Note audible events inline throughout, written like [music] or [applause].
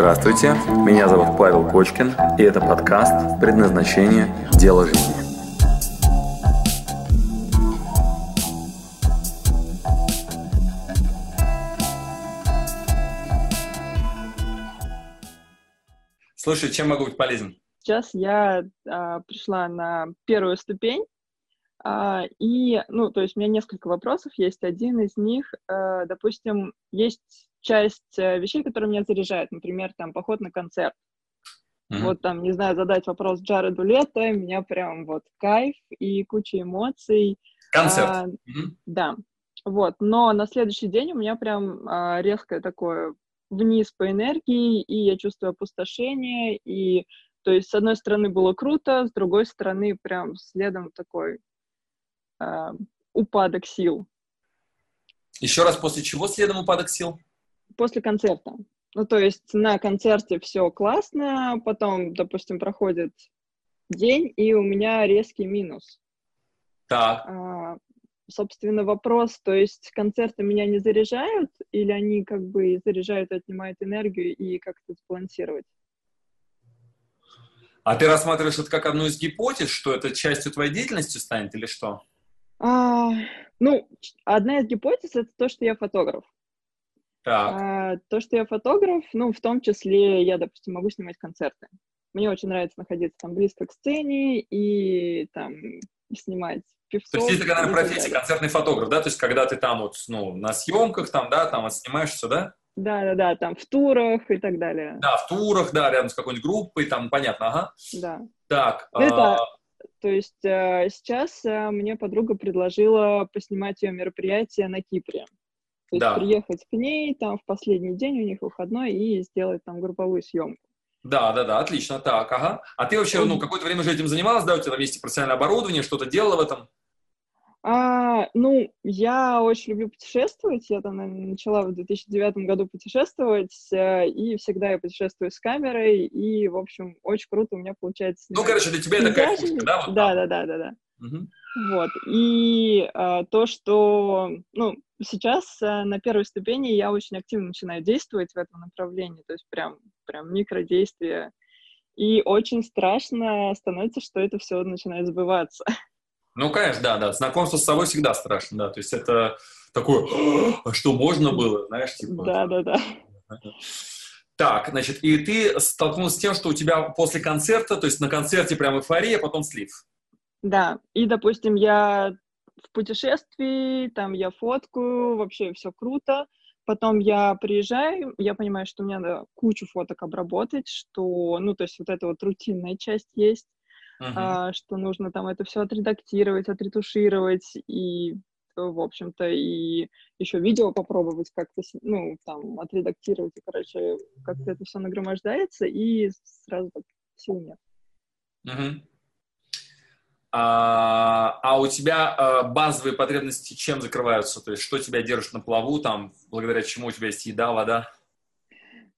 Здравствуйте, меня зовут Павел Кочкин, и это подкаст «Предназначение. Дело жизни». Слушай, чем могу быть полезен? Сейчас я а, пришла на первую ступень, а, и, ну, то есть у меня несколько вопросов есть. Один из них, а, допустим, есть часть э, вещей, которые меня заряжают, например, там, поход на концерт. Mm-hmm. Вот там, не знаю, задать вопрос Джареду Лето, меня прям вот кайф и куча эмоций. Концерт. А, mm-hmm. Да. Вот, но на следующий день у меня прям а, резкое такое вниз по энергии, и я чувствую опустошение, и то есть, с одной стороны, было круто, с другой стороны, прям следом такой э, упадок сил. Еще раз, после чего следом упадок сил? После концерта. Ну, то есть на концерте все классно, потом, допустим, проходит день, и у меня резкий минус. Так. А, собственно, вопрос, то есть концерты меня не заряжают, или они как бы заряжают и отнимают энергию, и как это сбалансировать? А ты рассматриваешь это как одну из гипотез, что это частью твоей деятельности станет или что? А, ну, одна из гипотез это то, что я фотограф. Так. А, то, что я фотограф, ну, в том числе я, допустим, могу снимать концерты. Мне очень нравится находиться там близко к сцене и там снимать певцов. То есть есть такая, наверное, профессия концертный фотограф, да? То есть когда ты там вот, ну, на съемках там, да, там вот снимаешь все, да? Да, да, да, там в турах и так далее. Да, в турах, да, рядом с какой-нибудь группой, там, понятно, ага. Да. Так. Ну, это, а... То есть э, сейчас э, мне подруга предложила поснимать ее мероприятие на Кипре. То есть да. приехать к ней там в последний день, у них выходной, и сделать там групповую съемку. Да, да, да, отлично, так, ага. А ты вообще, ну, какое-то время уже этим занималась, да, у тебя там есть профессиональное оборудование, что-то делала в этом? А, ну, я очень люблю путешествовать. Я там начала в 2009 году путешествовать, э, и всегда я путешествую с камерой, и, в общем, очень круто у меня получается. Ну, короче, для тебя это кайф, да? Вот да, да, да, да, да. Угу. Вот. И а, то, что, ну, сейчас а, на первой ступени я очень активно начинаю действовать в этом направлении, то есть прям, прям микродействия. И очень страшно становится, что это все начинает сбываться. [laughs] Ну, конечно, да, да. Знакомство с собой всегда страшно, да. То есть это такое, а что можно было, знаешь, типа. Да, да, да. Так, значит, и ты столкнулся с тем, что у тебя после концерта, то есть на концерте прям эйфория, а потом слив. Да, и, допустим, я в путешествии, там я фоткаю, вообще все круто. Потом я приезжаю, я понимаю, что мне надо кучу фоток обработать, что, ну, то есть вот эта вот рутинная часть есть uh-huh. а, что нужно там это все отредактировать, отретушировать и в общем-то, и еще видео попробовать как-то, ну, там, отредактировать, и, короче, как-то это все нагромождается, и сразу так сил нет. Uh-huh. А, а у тебя а, базовые потребности чем закрываются? То есть что тебя держит на плаву, там, благодаря чему у тебя есть еда, вода?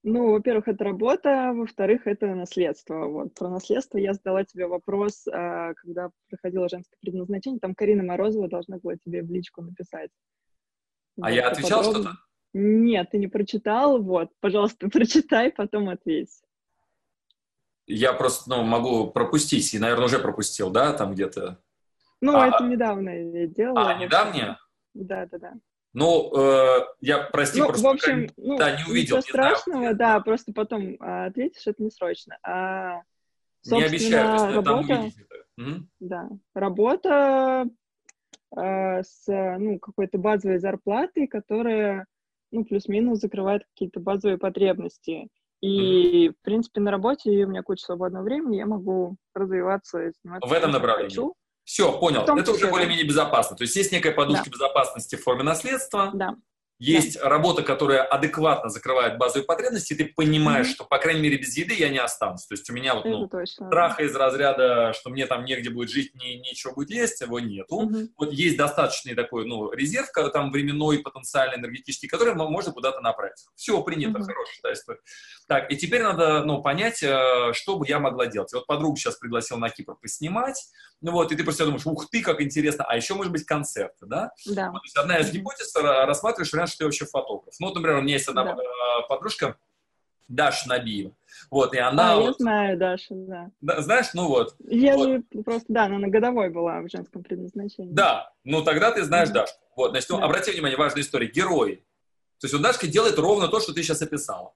Ну, во-первых, это работа, во-вторых, это наследство. Вот. Про наследство я задала тебе вопрос, а, когда проходила женское предназначение, там Карина Морозова должна была тебе в личку написать. А я отвечал подробно. что-то? Нет, ты не прочитал, вот, пожалуйста, [laughs] прочитай, потом ответь. Я просто, ну, могу пропустить, и, наверное, уже пропустил, да, там где-то? Ну, а, это недавно я делала. А, недавнее? Да, да, да. Ну, э, я, прости, ну, просто в общем, ну, да, не увидел. Ничего не страшного, знаю. да, просто потом а, ответишь, это не срочно. А, не обещаю, то есть работа, там увидите. Угу. Да, работа а, с, ну, какой-то базовой зарплатой, которая, ну, плюс-минус закрывает какие-то базовые потребности. И, в принципе, на работе у меня куча свободного времени, я могу развиваться и заниматься. В этом направлении. Хочу. Все, понял. Это уже более-менее безопасно. То есть есть некая подушка да. безопасности в форме наследства. Да. Есть да. работа, которая адекватно закрывает базовые потребности, и ты понимаешь, mm-hmm. что, по крайней мере, без еды я не останусь. То есть у меня вот, ну, точно, страха да. из разряда, что мне там негде будет жить, не, нечего будет есть, его нету. Mm-hmm. Вот есть достаточный такой, ну, резерв, там временной, потенциально энергетический, который можно куда-то направить. Все принято, mm-hmm. хорошая да, история. Так, и теперь надо, ну, понять, э, что бы я могла делать. Вот подругу сейчас пригласил на Кипр поснимать, ну вот, и ты просто думаешь, ух ты, как интересно, а еще, может быть, концерты, да? Да. Вот, то есть одна из гипотез, рассматриваешь вариант, что ты вообще фотограф. Ну, вот, например, у меня есть одна да. Э, подружка, Даша Набиева. Вот, и она... А, вот, я знаю Даша, да. да. Знаешь, ну вот. Я вот. же просто, да, она на годовой была в женском предназначении. Да, ну тогда ты знаешь mm-hmm. Дашку. Вот, значит, ну, да. обрати внимание, важная история. Герои. То есть вот Дашка делает ровно то, что ты сейчас описала.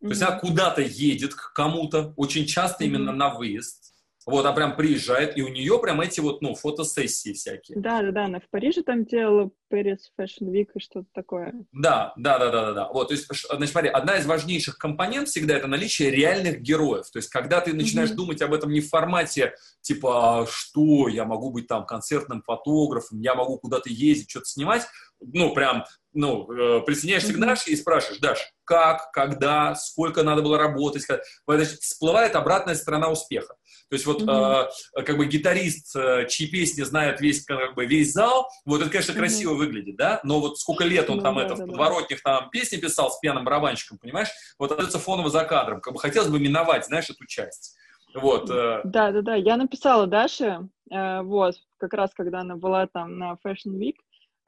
То mm-hmm. есть она куда-то едет к кому-то, очень часто mm-hmm. именно на выезд. Вот, а прям приезжает, и у нее прям эти вот, ну, фотосессии всякие. Да, да, да, она в Париже там делала Paris Fashion Week и что-то такое. Да, да, да, да, да, да. Вот, то есть, значит, смотри, одна из важнейших компонент всегда это наличие реальных героев. То есть, когда ты начинаешь mm-hmm. думать об этом не в формате, типа, «А что, я могу быть там концертным фотографом, я могу куда-то ездить, что-то снимать, ну, прям, ну, э, присоединяешься mm-hmm. к Даше и спрашиваешь, Даш, как, когда, сколько надо было работать, когда... Значит, всплывает обратная сторона успеха. То есть вот mm-hmm. э, как бы гитарист, э, чьи песни знают весь, как бы, весь зал, вот это, конечно, mm-hmm. красиво выглядит, да, но вот сколько лет он mm-hmm. там это, в подворотнях там песни писал с пьяным барабанщиком, понимаешь, вот это фоново за кадром, как бы хотелось бы миновать, знаешь, эту часть. Вот. Э. Да, да, да. Я написала Даше, э, вот, как раз когда она была там на Fashion Week,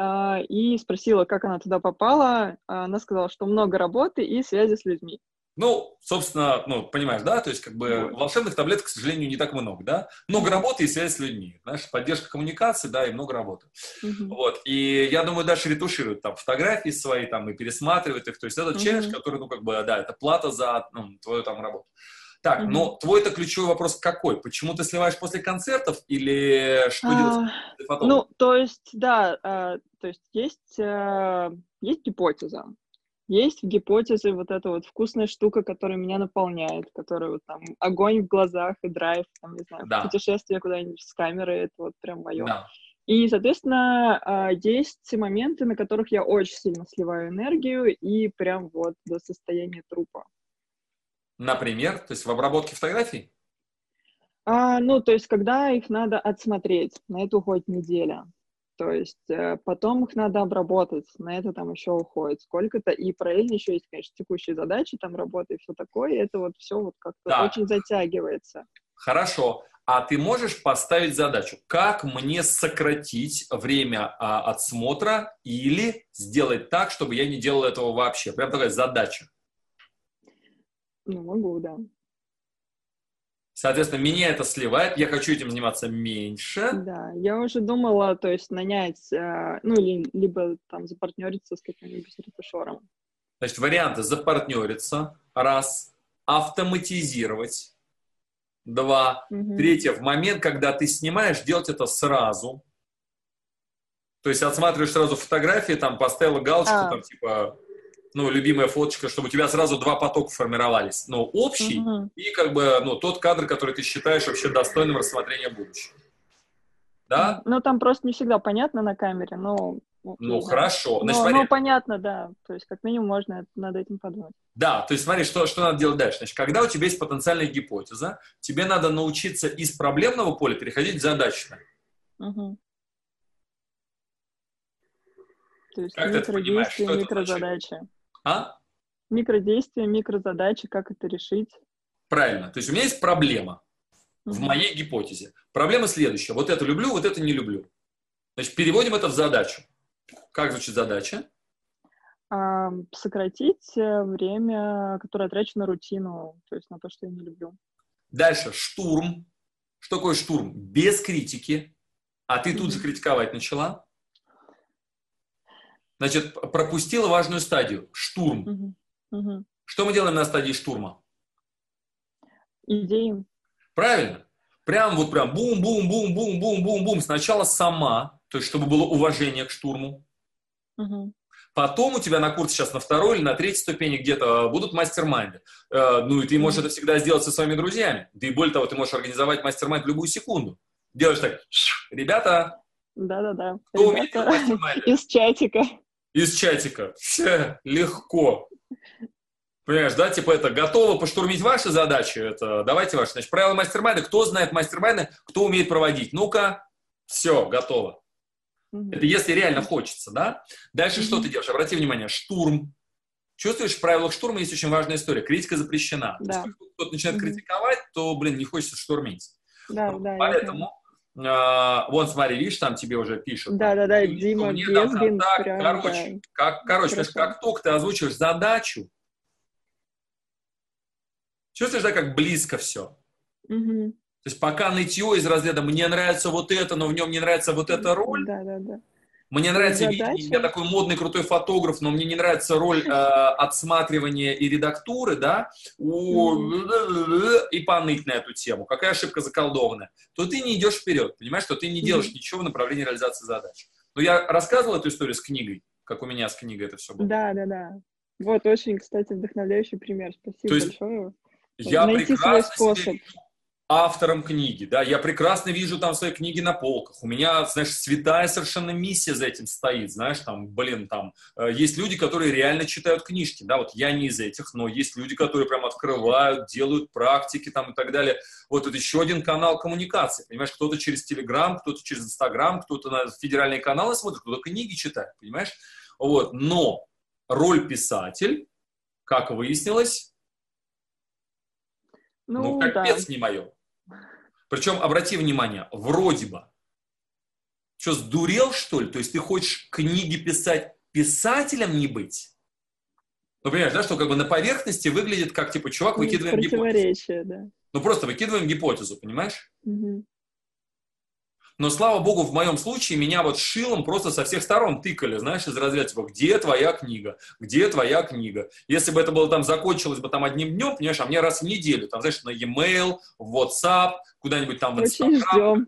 э, и спросила, как она туда попала. Она сказала, что много работы и связи с людьми. Ну, собственно, ну, понимаешь, да, то есть как бы волшебных таблеток, к сожалению, не так много, да. Много работы и связь с людьми, знаешь, поддержка коммуникации, да, и много работы. Вот, и я думаю, Даша ретуширует там фотографии свои там и пересматривает их, то есть это челлендж, который, ну, как бы, да, это плата за ну, твою там работу. Так, mm-hmm. но твой-то ключевой вопрос какой? Почему ты сливаешь после концертов или что а, делать? Ну, то есть, да, а, то есть есть, а, есть гипотеза. Есть в гипотезе вот эта вот вкусная штука, которая меня наполняет, которая вот там огонь в глазах и драйв, там, не знаю, да. путешествие куда-нибудь с камерой, это вот прям мое. Да. И, соответственно, а, есть моменты, на которых я очень сильно сливаю энергию и прям вот до состояния трупа. Например? То есть в обработке фотографий? А, ну, то есть когда их надо отсмотреть, на это уходит неделя. То есть э, потом их надо обработать, на это там еще уходит сколько-то, и параллельно еще есть, конечно, текущие задачи, там работы и все такое, и это вот все вот как-то да. очень затягивается. Хорошо. А ты можешь поставить задачу, как мне сократить время а, отсмотра или сделать так, чтобы я не делал этого вообще? Прям такая задача. Ну, могу, да. Соответственно, меня это сливает, я хочу этим заниматься меньше. Да, я уже думала, то есть нанять, э, ну, или, либо там запартнериться с каким-нибудь ретушером. Значит, варианты запартнериться, раз, автоматизировать, два, угу. третье, в момент, когда ты снимаешь, делать это сразу. То есть отсматриваешь сразу фотографии, там поставила галочку, а. там типа ну, любимая фоточка, чтобы у тебя сразу два потока формировались. Ну, общий угу. и как бы, ну, тот кадр, который ты считаешь вообще достойным рассмотрения будущего. Да? Ну, там просто не всегда понятно на камере, но... Ну, ну да. хорошо. Значит, но, ну, понятно, да. То есть, как минимум, можно над этим подумать. Да, то есть, смотри, что, что надо делать дальше. Значит, когда у тебя есть потенциальная гипотеза, тебе надо научиться из проблемного поля переходить в задачное. Угу. То есть как микродействия, микрозадачи. А? Микродействия, микрозадачи, как это решить? Правильно. То есть у меня есть проблема в моей гипотезе. Проблема следующая. Вот это люблю, вот это не люблю. Значит, переводим это в задачу. Как звучит задача? А, сократить э, время, которое трачу на рутину, то есть на то, что я не люблю. Дальше. Штурм. Что такое штурм? Без критики. А ты тут же критиковать начала. Значит, пропустила важную стадию – штурм. Угу. Угу. Что мы делаем на стадии штурма? Идеи. Правильно. Прям вот прям бум-бум-бум-бум-бум-бум-бум. Сначала сама, то есть чтобы было уважение к штурму. Угу. Потом у тебя на курсе сейчас на второй или на третьей ступени где-то будут мастер-майнды. Э, ну и ты можешь это всегда сделать со своими друзьями. Да и более того, ты можешь организовать мастер-майнд в любую секунду. Делаешь так, ребята, да-да-да. Кто Ребята, [laughs] из чатика из чатика. Все легко. Понимаешь, да, типа это готово поштурмить ваши задачи, это давайте ваши. Значит, правила мастер-майна, кто знает мастер кто умеет проводить. Ну-ка, все, готово. Mm-hmm. Это если реально хочется, да? Дальше mm-hmm. что ты делаешь? Обрати внимание, штурм. Чувствуешь, в правилах штурма есть очень важная история. Критика запрещена. Да. Если кто-то начинает mm-hmm. критиковать, то, блин, не хочется штурмить. Да, вот, да, поэтому Uh, вон, смотри, видишь, там тебе уже пишут. Да-да-да, Дима Безгин. Короче, да. как, короче, как только ты озвучиваешь задачу, Чувствуешь, да, как близко все? Угу. То есть пока нытье из разряда «мне нравится вот это, но в нем не нравится вот эта роль», да, да, да. Мне нравится видеть, я такой модный, крутой фотограф, но мне не нравится роль э, отсматривания и редактуры, да, у, и поныть на эту тему. Какая ошибка заколдованная. То ты не идешь вперед, понимаешь, что ты не делаешь ничего в направлении реализации задач. Но я рассказывал эту историю с книгой, как у меня с книгой это все было. Да, да, да. Вот очень, кстати, вдохновляющий пример. Спасибо То есть большое. Я Найти прекрасно свой способ. Себе автором книги, да, я прекрасно вижу там свои книги на полках, у меня, знаешь, святая совершенно миссия за этим стоит, знаешь, там, блин, там, э, есть люди, которые реально читают книжки, да, вот я не из этих, но есть люди, которые прям открывают, делают практики там и так далее, вот это еще один канал коммуникации, понимаешь, кто-то через Телеграм, кто-то через Инстаграм, кто-то на федеральные каналы смотрит, кто-то книги читает, понимаешь, вот, но роль писатель, как выяснилось, ну, ну капец да. не мое. Причем, обрати внимание, вроде бы. Что, сдурел, что ли? То есть ты хочешь книги писать писателем не быть? Ну, понимаешь, да, что как бы на поверхности выглядит как, типа, чувак, выкидываем гипотезу. да. Ну, просто выкидываем гипотезу, понимаешь? Угу. Но, слава богу, в моем случае меня вот шилом просто со всех сторон тыкали, знаешь, из разряда, типа, где твоя книга? Где твоя книга? Если бы это было там, закончилось бы там одним днем, понимаешь, а мне раз в неделю, там, знаешь, на e-mail, в WhatsApp, куда-нибудь там в Instagram.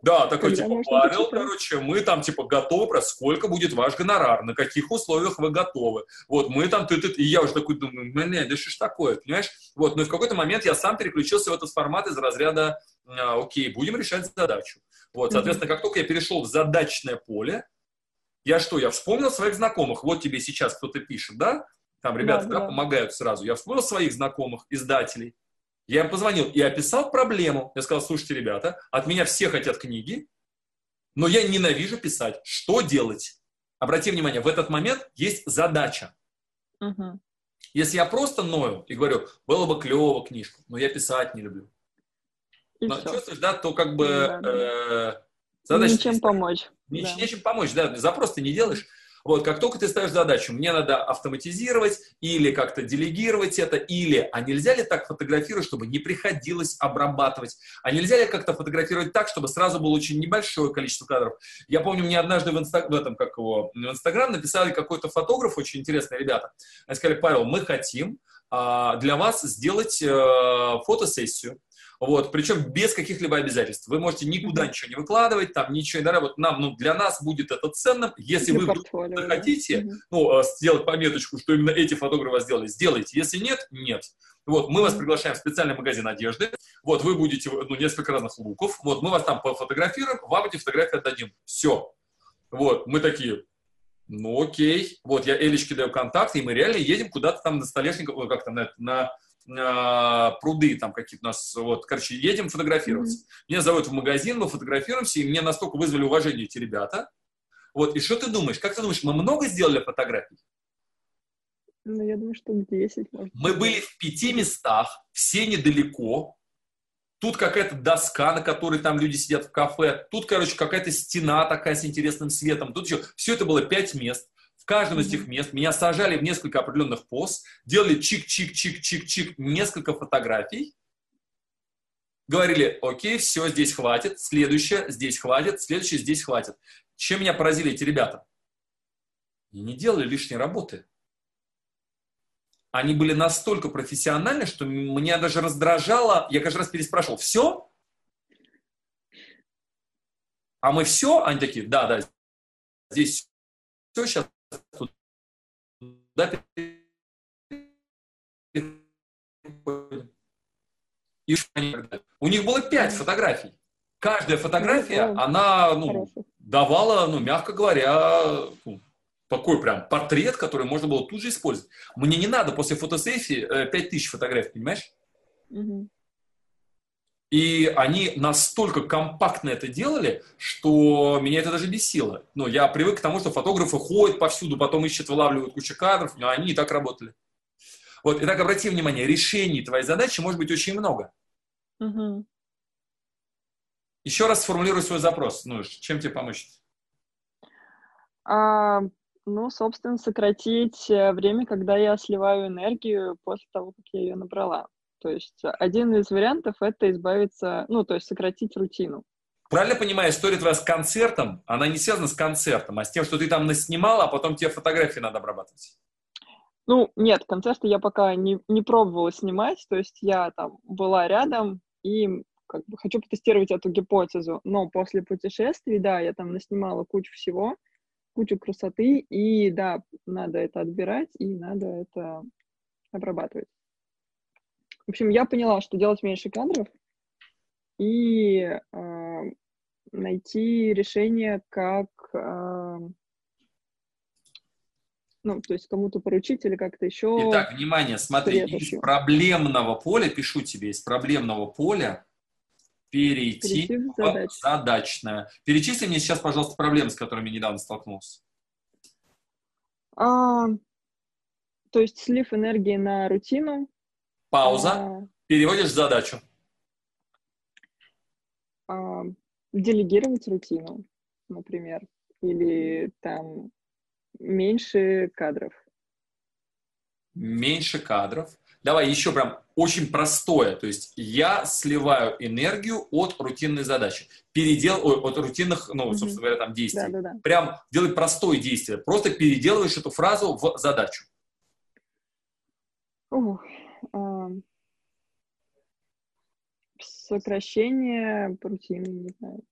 Да, такой, Когда типа, Павел, короче, мы там, типа, готовы, про сколько будет ваш гонорар, на каких условиях вы готовы. Вот, мы там, ты, ты, и я уже такой думаю, блин, да что ж такое, понимаешь? Вот, но в какой-то момент я сам переключился в этот формат из разряда, а, окей, будем решать задачу. Вот, соответственно, как только я перешел в задачное поле, я что, я вспомнил своих знакомых, вот тебе сейчас кто-то пишет, да? Там ребята да, да, помогают сразу. Я вспомнил своих знакомых, издателей. Я им позвонил и описал проблему. Я сказал, слушайте, ребята, от меня все хотят книги, но я ненавижу писать. Что делать? Обрати внимание, в этот момент есть задача. Угу. Если я просто ною и говорю, было бы клево книжку, но я писать не люблю. И но все. чувствуешь, да, то как бы да. Э, задача... Ничем помочь. Нич, да. Нечем помочь, да, запрос ты не делаешь. Вот, как только ты ставишь задачу, мне надо автоматизировать или как-то делегировать это, или, а нельзя ли так фотографировать, чтобы не приходилось обрабатывать, а нельзя ли как-то фотографировать так, чтобы сразу было очень небольшое количество кадров. Я помню, мне однажды в, инста... в этом, как его, в Инстаграм написали какой-то фотограф, очень интересные ребята. Они сказали, Павел, мы хотим а, для вас сделать а, фотосессию, вот, причем без каких-либо обязательств. Вы можете никуда ничего не выкладывать, там ничего, да, вот нам, ну, для нас будет это ценно. Если для вы вдруг захотите, да. ну, э, сделать пометочку, что именно эти фотографы сделали, сделайте. Если нет, нет. Вот, мы вас приглашаем в специальный магазин одежды. Вот, вы будете, ну, несколько разных луков. Вот, мы вас там пофотографируем, вам эти фотографии отдадим. Все. Вот, мы такие, ну, окей. Вот, я Элечке даю контакт, и мы реально едем куда-то там на столешников, как там, на, на э, пруды там какие-то у нас, вот, короче, едем фотографироваться. Mm-hmm. Меня зовут в магазин, мы фотографируемся, и мне настолько вызвали уважение эти ребята. Вот, и что ты думаешь? Как ты думаешь, мы много сделали фотографий? Ну, я думаю, что 10. Может. Мы были в пяти местах, все недалеко. Тут какая-то доска, на которой там люди сидят в кафе. Тут, короче, какая-то стена такая с интересным светом. Тут еще все это было пять мест каждом из этих мест меня сажали в несколько определенных поз, делали чик-чик-чик-чик-чик, несколько фотографий, говорили, окей, все, здесь хватит, следующее, здесь хватит, следующее, здесь хватит. Чем меня поразили эти ребята? И не делали лишней работы. Они были настолько профессиональны, что меня даже раздражало, я каждый раз переспрашивал, все? А мы все? Они такие, да, да, здесь все, сейчас туда и у них было пять фотографий. Каждая фотография, она ну, давала, ну, мягко говоря, ну, такой прям портрет, который можно было тут же использовать. Мне не надо после фотосессии э, 5000 фотографий, понимаешь? Угу. И они настолько компактно это делали, что меня это даже бесило. Ну, я привык к тому, что фотографы ходят повсюду, потом ищут, вылавливают кучу кадров, но они и так работали. Вот, итак, обрати внимание, решений твоей задачи может быть очень много. Угу. Еще раз сформулируй свой запрос. Ну, чем тебе помочь? А, ну, собственно, сократить э, время, когда я сливаю энергию после того, как я ее набрала. То есть один из вариантов — это избавиться, ну, то есть сократить рутину. Правильно понимаю, история твоя с концертом, она не связана с концертом, а с тем, что ты там наснимала, а потом тебе фотографии надо обрабатывать? Ну, нет, концерты я пока не, не пробовала снимать, то есть я там была рядом и как бы хочу потестировать эту гипотезу, но после путешествий, да, я там наснимала кучу всего, кучу красоты, и да, надо это отбирать, и надо это обрабатывать. В общем, я поняла, что делать меньше кадров и э, найти решение, как, э, ну, то есть кому-то поручить или как-то еще. Итак, внимание, смотри, из проблемного поля, пишу тебе, из проблемного поля перейти, перейти в, задач. задачное. Перечисли мне сейчас, пожалуйста, проблемы, с которыми недавно столкнулся. А, то есть слив энергии на рутину. Пауза. А, Переводишь задачу. А, делегировать рутину, например. Или там меньше кадров. Меньше кадров. Давай еще прям очень простое. То есть я сливаю энергию от рутинной задачи. Передел, ой, от рутинных, ну, собственно говоря, там действий. Да, да, да. Прям делай простое действие. Просто переделываешь эту фразу в задачу. Ух. Сокращение рутины, не знаю.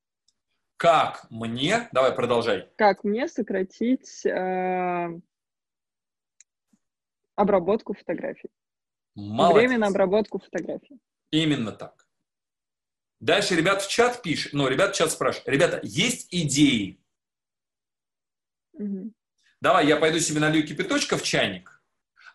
Как мне, давай продолжай. Как мне сократить э, обработку фотографий? Молодец. Время на обработку фотографий. Именно так. Дальше ребят в чат пишут, ну, ребят в чат спрашивают, ребята, есть идеи? Угу. Давай, я пойду себе налью кипяточка в чайник,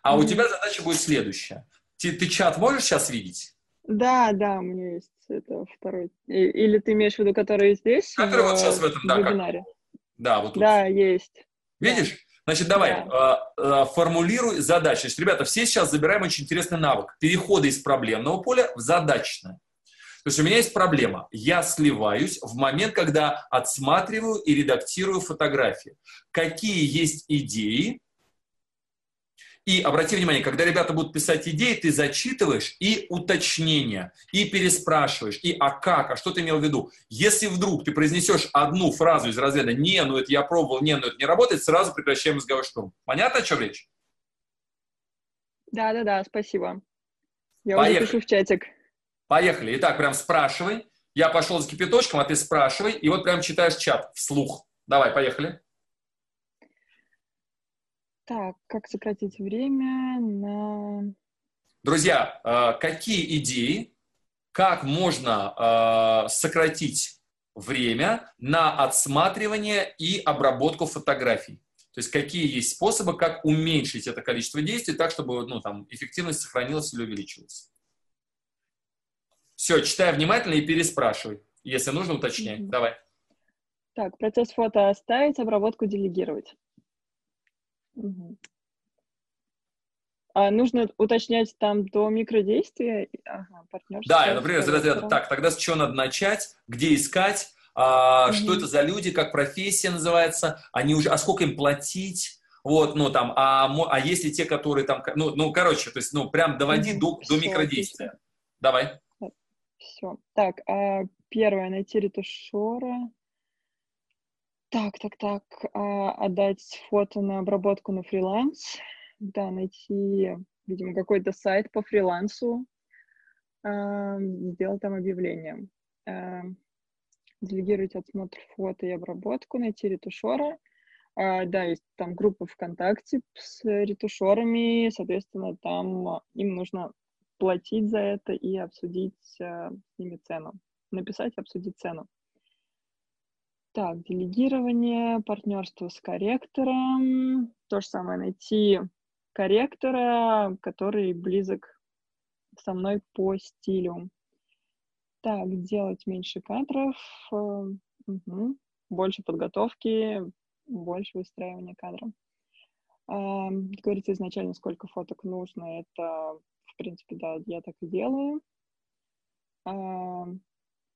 а угу. у тебя задача будет следующая. Ты, ты чат можешь сейчас видеть? Да, да, у меня есть это второй. Или ты имеешь в виду, который здесь? Который в, вот сейчас в этом, да. Вебинаре. Как... Да, вот тут. Да, есть. Видишь? Значит, давай, да. э, э, формулируй задачи. Значит, ребята, все сейчас забираем очень интересный навык. Перехода из проблемного поля в задачное. То есть у меня есть проблема. Я сливаюсь в момент, когда отсматриваю и редактирую фотографии. Какие есть идеи, и обрати внимание, когда ребята будут писать идеи, ты зачитываешь и уточнения, и переспрашиваешь, и а как, а что ты имел в виду. Если вдруг ты произнесешь одну фразу из разряда «не, ну это я пробовал, не, ну это не работает», сразу прекращаем разговор штурм. Понятно, о чем речь? Да-да-да, спасибо. Я Поехали. уже пишу в чатик. Поехали. Итак, прям спрашивай. Я пошел с кипяточком, а ты спрашивай. И вот прям читаешь чат вслух. Давай, поехали. Так, как сократить время на... Друзья, э, какие идеи, как можно э, сократить время на отсматривание и обработку фотографий? То есть какие есть способы, как уменьшить это количество действий так, чтобы ну, там, эффективность сохранилась или увеличилась? Все, читай внимательно и переспрашивай. Если нужно, уточняй. Mm-hmm. Давай. Так, процесс фото оставить, обработку делегировать. Угу. А нужно уточнять там до микродействия? Ага, партнерство. Да, например, разряда, так, тогда с чего надо начать, где искать, а, угу. что это за люди, как профессия называется, они уже, а сколько им платить, вот, ну, там, а, а есть ли те, которые там, ну, ну короче, то есть, ну, прям доводи угу. до, до микродействия. Отлично. Давай. Все. Так, а первое, найти ретушера. Так, так, так. А, отдать фото на обработку на фриланс. Да, найти, видимо, какой-то сайт по фрилансу. А, сделать там объявление. А, делегировать отсмотр фото и обработку, найти ретушера. А, да, есть там группа ВКонтакте с ретушерами, соответственно, там им нужно платить за это и обсудить а, с ними цену. Написать, обсудить цену. Так, делегирование, партнерство с корректором. То же самое, найти корректора, который близок со мной по стилю. Так, делать меньше кадров, угу. больше подготовки, больше выстраивания кадра. А, говорится изначально, сколько фоток нужно. Это, в принципе, да, я так и делаю.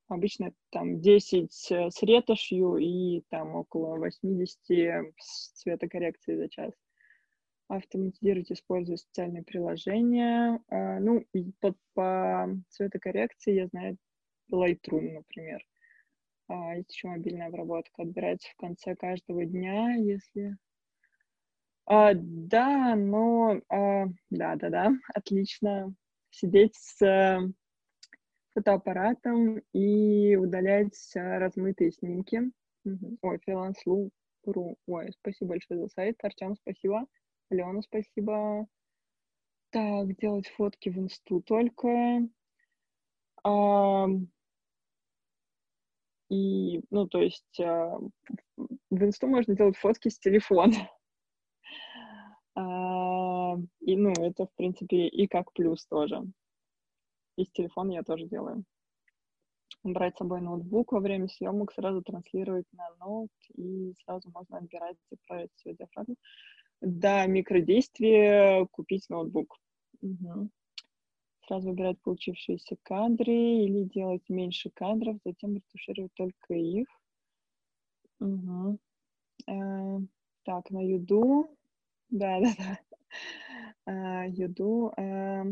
Обычно там 10 э, с ретушью и там около 80 с цветокоррекции за час. автоматизировать, используя социальные приложения. А, ну, по, по цветокоррекции я знаю Lightroom, например. А, есть еще мобильная обработка. Отбирать в конце каждого дня, если... А, да, но... А, да, да, да, [laughs] отлично. Сидеть с фотоаппаратом и удалять размытые снимки. Угу. Ой, фриланс.ру. Ой, спасибо большое за сайт. Артем, спасибо. Алена, спасибо. Так, делать фотки в инсту только. А, и, ну, то есть а, в инсту можно делать фотки с телефона. [laughs] А, и, ну, это, в принципе, и как плюс тоже. И с телефона я тоже делаю. Брать с собой ноутбук во время съемок, сразу транслировать на ноут, и сразу можно отбирать и править все диафрагму. Да, микродействие, купить ноутбук. Угу. Сразу выбирать получившиеся кадры или делать меньше кадров, затем ретушировать только их. Угу. Э, так, на юду. Да, [laughs] да, да. Э, юду. Э,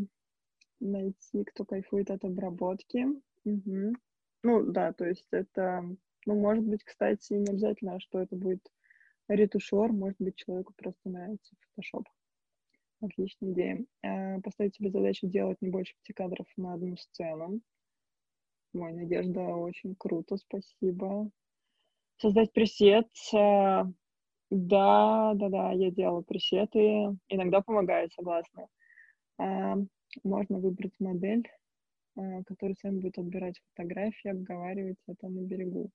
найти, кто кайфует от обработки. Угу. Ну, да, то есть это, ну, может быть, кстати, не обязательно, что это будет ретушер, может быть, человеку просто нравится Photoshop. Отличная идея. Э, поставить себе задачу делать не больше пяти кадров на одну сцену. Мой Надежда, очень круто, спасибо. Создать пресет. Э, да, да, да, я делаю пресеты. Иногда помогает, согласна. Э, можно выбрать модель, которая сами будет отбирать фотографии, обговаривать это на берегу.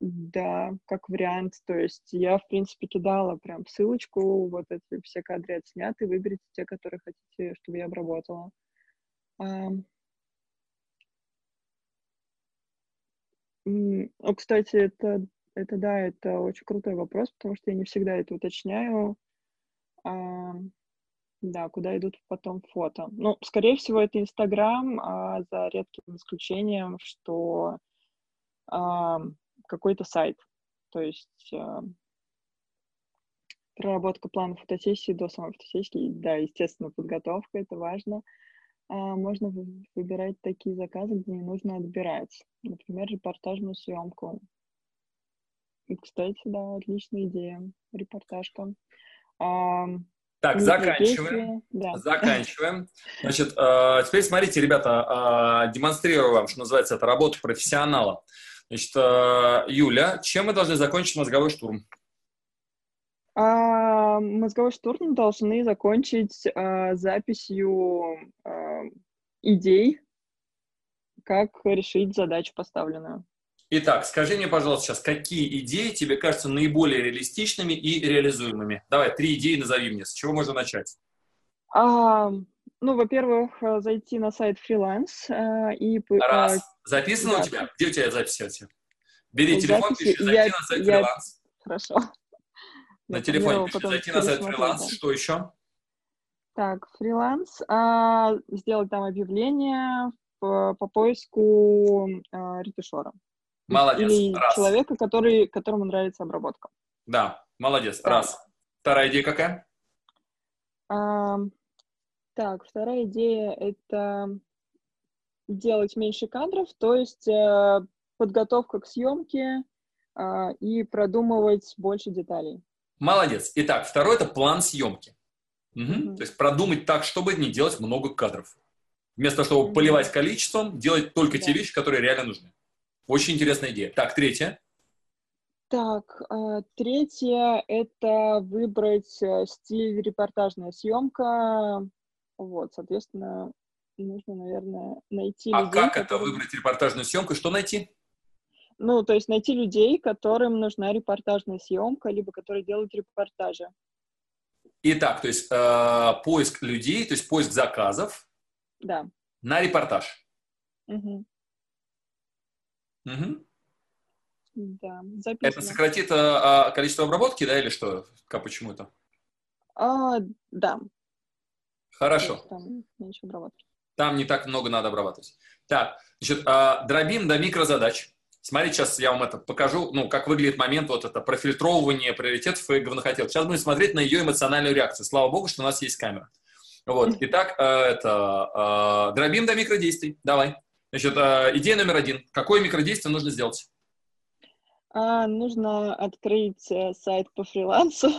Да, как вариант. То есть я, в принципе, кидала прям ссылочку, вот эти все кадры отсняты, выберите те, которые хотите, чтобы я обработала. А, ну, кстати, это, это да, это очень крутой вопрос, потому что я не всегда это уточняю. А, да, куда идут потом фото. Ну, скорее всего, это Инстаграм, а за редким исключением, что а, какой-то сайт. То есть э, проработка плана фотосессии до самой фотосессии, да, естественно, подготовка, это важно. А можно выбирать такие заказы, где не нужно отбирать. Например, репортажную съемку. И, кстати, да, отличная идея. Репортажка. А, так, заканчиваем. Да. Заканчиваем. Значит, э, теперь смотрите, ребята, э, демонстрирую вам, что называется, это работа профессионала. Значит, э, Юля, чем мы должны закончить мозговой штурм? А, мозговой штурм должны закончить а, записью а, идей, как решить задачу поставленную. Итак, скажи мне, пожалуйста, сейчас, какие идеи тебе кажутся наиболее реалистичными и реализуемыми? Давай, три идеи назови мне. С чего можно начать? А, ну, во-первых, э, зайти на сайт фриланс э, и... Раз. Записано да. у тебя? Где у тебя записи эти? Бери телефон, Записи... пиши, зайти я... на сайт я... фриланс. Хорошо. На телефоне пиши, зайти на сайт фриланс. Да. Что еще? Так, фриланс. А, сделать там объявление по, по поиску а, ретушера. Молодец. Или Раз. человека, который, которому нравится обработка. Да, молодец. Да. Раз. Вторая идея какая? А, так, вторая идея — это делать меньше кадров, то есть э, подготовка к съемке э, и продумывать больше деталей. Молодец. Итак, второй — это план съемки. Угу. Mm-hmm. То есть продумать так, чтобы не делать много кадров. Вместо того, чтобы mm-hmm. поливать количеством, делать только да. те вещи, которые реально нужны. Очень интересная идея. Так, третье. Так, э, третье — это выбрать э, стиль репортажная съемка, вот, соответственно, нужно, наверное, найти а людей. А как которым... это выбрать репортажную съемку? Что найти? Ну, то есть найти людей, которым нужна репортажная съемка, либо которые делают репортажи. Итак, то есть э, поиск людей, то есть поиск заказов. Да. На репортаж. Угу. Угу. Да, записано. Это сократит э, количество обработки, да, или что? Как, почему это? А, да, Хорошо. Там меньше обрабатывать. Там не так много надо обрабатывать. Так, значит, а, дробим до микрозадач. Смотри, сейчас я вам это покажу, ну, как выглядит момент вот это профильтровывание приоритетов и говнохотел. Сейчас будем смотреть на ее эмоциональную реакцию. Слава богу, что у нас есть камера. Вот, итак, э, это, э, дробим до микродействий. Давай. Значит, э, идея номер один. Какое микродействие нужно сделать? А, нужно открыть сайт по фрилансу.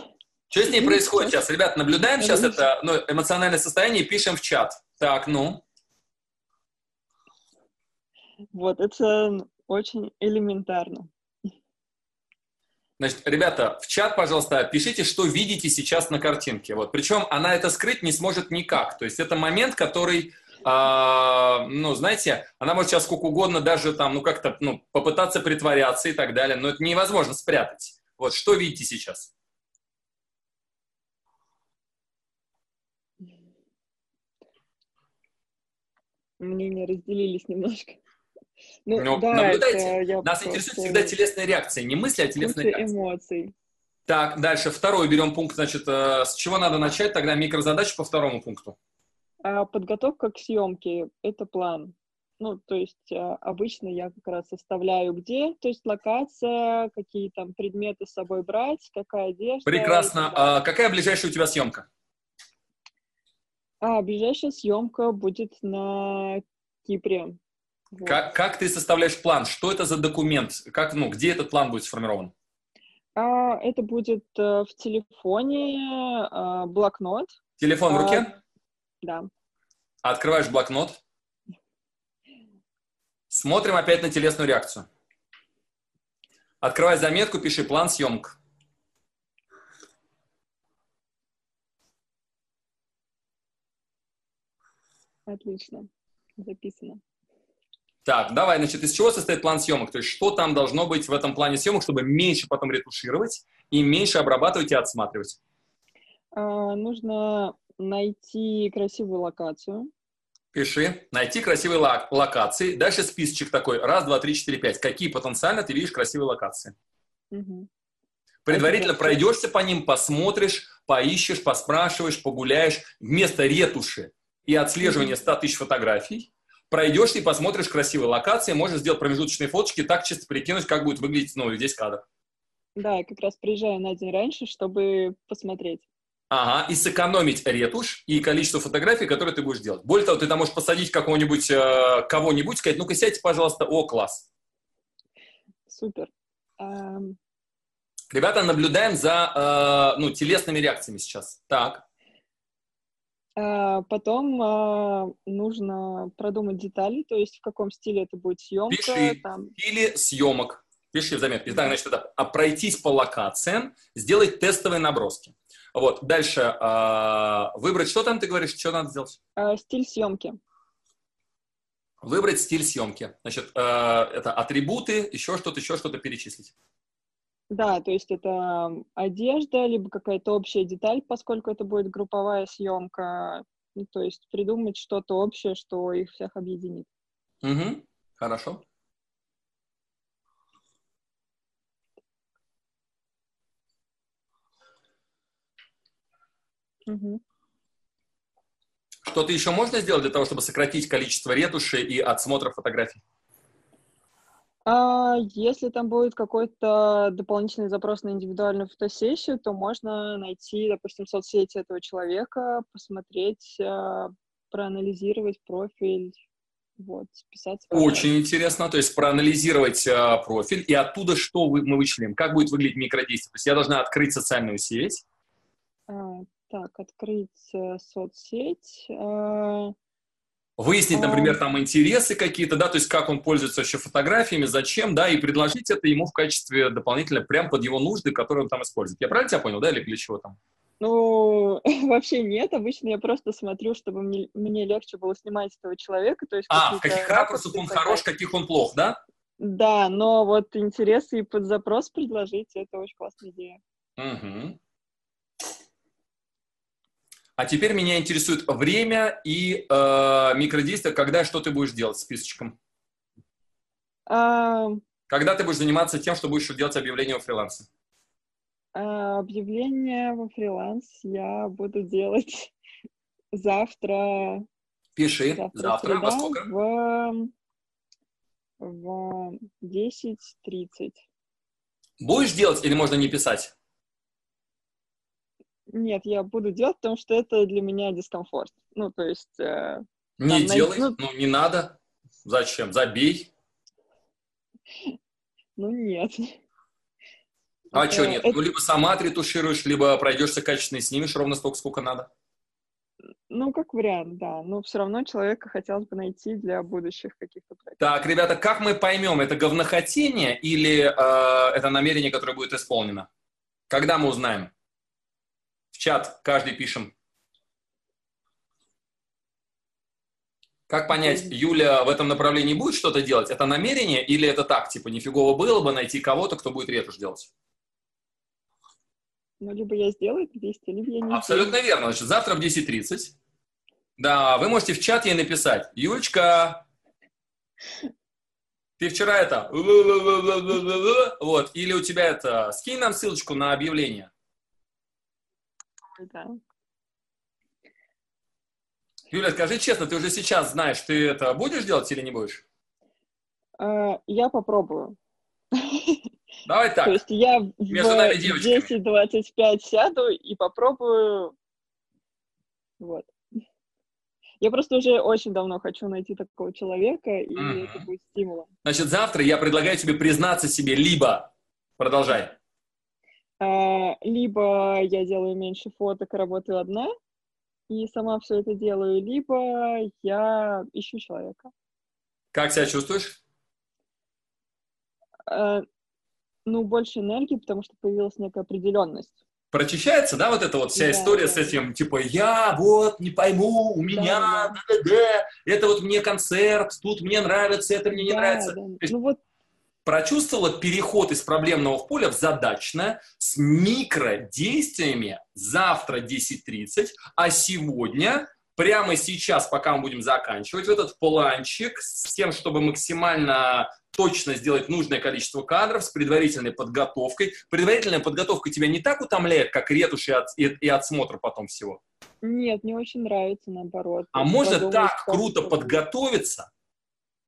Что с ней происходит сейчас? Ребят, наблюдаем сейчас это ну, эмоциональное состояние и пишем в чат. Так, ну. Вот, это очень элементарно. Значит, ребята, в чат, пожалуйста, пишите, что видите сейчас на картинке. Вот. Причем она это скрыть не сможет никак. То есть это момент, который, э, ну, знаете, она может сейчас сколько угодно даже там, ну, как-то, ну, попытаться притворяться и так далее, но это невозможно спрятать. Вот, что видите сейчас? Мнения разделились немножко. [laughs] Ну, ну да, наблюдайте. Нас просто... интересует всегда телесная реакция. Не мысли, а телесная реакция. эмоций. Так, дальше. Второй берем пункт. Значит, э, с чего надо начать? Тогда микрозадача по второму пункту. А, подготовка к съемке – это план. Ну, то есть а, обычно я как раз составляю где, то есть локация, какие там предметы с собой брать, какая одежда. Прекрасно. А какая ближайшая у тебя съемка? А, ближайшая съемка будет на Кипре. Как, как ты составляешь план? Что это за документ? Как, ну, где этот план будет сформирован? А, это будет а, в телефоне, а, блокнот. Телефон в руке? А, да. Открываешь блокнот. Смотрим опять на телесную реакцию. Открывай заметку, пиши план съемок. Отлично. Записано. Так, давай, значит, из чего состоит план съемок? То есть что там должно быть в этом плане съемок, чтобы меньше потом ретушировать и меньше обрабатывать и отсматривать? А, нужно найти красивую локацию. Пиши. Найти красивые лок- локации. Дальше списочек такой. Раз, два, три, четыре, пять. Какие потенциально ты видишь красивые локации? Угу. Предварительно пройдешься по ним, посмотришь, поищешь, поспрашиваешь, погуляешь. Вместо ретуши и отслеживания 100 тысяч фотографий пройдешь и посмотришь красивые локации, можешь сделать промежуточные фоточки, так чисто прикинуть, как будет выглядеть ну, здесь кадр. Да, я как раз приезжаю на день раньше, чтобы посмотреть. Ага, и сэкономить ретушь и количество фотографий, которые ты будешь делать. Более того, ты там можешь посадить какого-нибудь, э, кого-нибудь, сказать, ну-ка сядьте, пожалуйста, о, класс. Супер. Um... Ребята, наблюдаем за э, ну, телесными реакциями сейчас. Так. А, потом а, нужно продумать детали, то есть в каком стиле это будет съемка. Пиши там. стиле съемок. Пиши в заметке. Итак, значит, это а пройтись по локациям, сделать тестовые наброски. Вот, дальше выбрать, что там ты говоришь, что надо сделать? стиль съемки. Выбрать стиль съемки. Значит, это атрибуты, еще что-то, еще что-то перечислить. Да, то есть это одежда, либо какая-то общая деталь, поскольку это будет групповая съемка. Ну, то есть придумать что-то общее, что их всех объединит. Угу. Хорошо. Угу. Что-то еще можно сделать для того, чтобы сократить количество ретуши и отсмотра фотографий? А если там будет какой-то дополнительный запрос на индивидуальную фотосессию, то можно найти, допустим, соцсети этого человека, посмотреть, а, проанализировать профиль, вот, списаться. Очень интересно, то есть проанализировать э, профиль, и оттуда что вы, мы вычислим? Как будет выглядеть микродействие? То есть я должна открыть социальную сеть. А, так, открыть э, соцсеть. Э, выяснить, например, там интересы какие-то, да, то есть как он пользуется вообще фотографиями, зачем, да, и предложить это ему в качестве дополнительно прям под его нужды, которые он там использует. Я правильно тебя понял, да, или для чего там? Ну, [laughs] вообще нет. Обычно я просто смотрю, чтобы мне, мне легче было снимать этого человека. То есть а, в каких ракурсах он хорош, каких он плох, да? Да, но вот интересы и под запрос предложить, это очень классная идея. Угу. А теперь меня интересует время и э, микродействия, когда что ты будешь делать с списочком? А... Когда ты будешь заниматься тем, что будешь делать объявление во фрилансе? А, объявление во фриланс я буду делать [laughs] завтра. Пиши. Завтра, завтра. во сколько? В В 10.30. Будешь делать или можно не писать? Нет, я буду делать, потому что это для меня дискомфорт. Ну, то есть... Э, не делай, найти... ну, не надо. Зачем? Забей. [laughs] Ну, нет. А это, что нет? Это... Ну, либо сама отретушируешь, либо пройдешься качественно и снимешь ровно столько, сколько надо. Ну, как вариант, да. Но все равно человека хотелось бы найти для будущих каких-то проектов. Так, ребята, как мы поймем, это говнохотение или э, это намерение, которое будет исполнено? Когда мы узнаем? В чат каждый пишем. Как понять, Юля в этом направлении будет что-то делать? Это намерение или это так? Типа, нифигово было бы найти кого-то, кто будет ретушь делать? Ну, либо я сделаю это действие, либо я не Абсолютно сделаю. верно. Значит, завтра в 10.30. Да, вы можете в чат ей написать. Юлечка, ты вчера это... Вот. Или у тебя это... Скинь нам ссылочку на объявление. Да. Юля, скажи честно, ты уже сейчас знаешь, ты это будешь делать или не будешь? А, я попробую. Давай так. То есть я в 10-25 сяду и попробую. Вот. Я просто уже очень давно хочу найти такого человека, и mm-hmm. это будет стимулом. Значит, завтра я предлагаю тебе признаться себе либо... Продолжай. А, либо я делаю меньше фоток и работаю одна, и сама все это делаю, либо я ищу человека. Как себя чувствуешь? А, ну, больше энергии, потому что появилась некая определенность. Прочищается, да, вот эта вот вся да, история да. с этим, типа, я вот не пойму, у меня, да, да. Да, это вот мне концерт, тут мне нравится, это мне не да, нравится. Да. Есть, ну вот прочувствовала переход из проблемного в поле в задачное с микродействиями завтра 10.30, а сегодня прямо сейчас, пока мы будем заканчивать, этот планчик с тем, чтобы максимально точно сделать нужное количество кадров с предварительной подготовкой. Предварительная подготовка тебя не так утомляет, как ретушь и, от, и, и отсмотр потом всего? Нет, мне очень нравится, наоборот. А можно так круто подготовиться,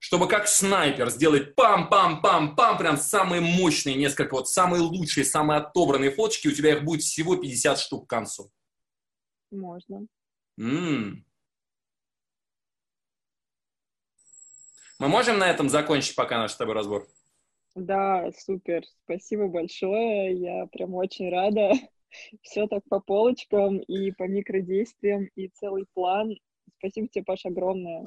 чтобы как снайпер сделать пам-пам-пам-пам, прям самые мощные несколько, вот самые лучшие, самые отобранные фоточки, у тебя их будет всего 50 штук к концу. Можно. М-м. Мы можем на этом закончить пока наш с тобой разбор? Да, супер. Спасибо большое. Я прям очень рада. [laughs] Все так по полочкам и по микродействиям, и целый план. Спасибо тебе, Паша, огромное.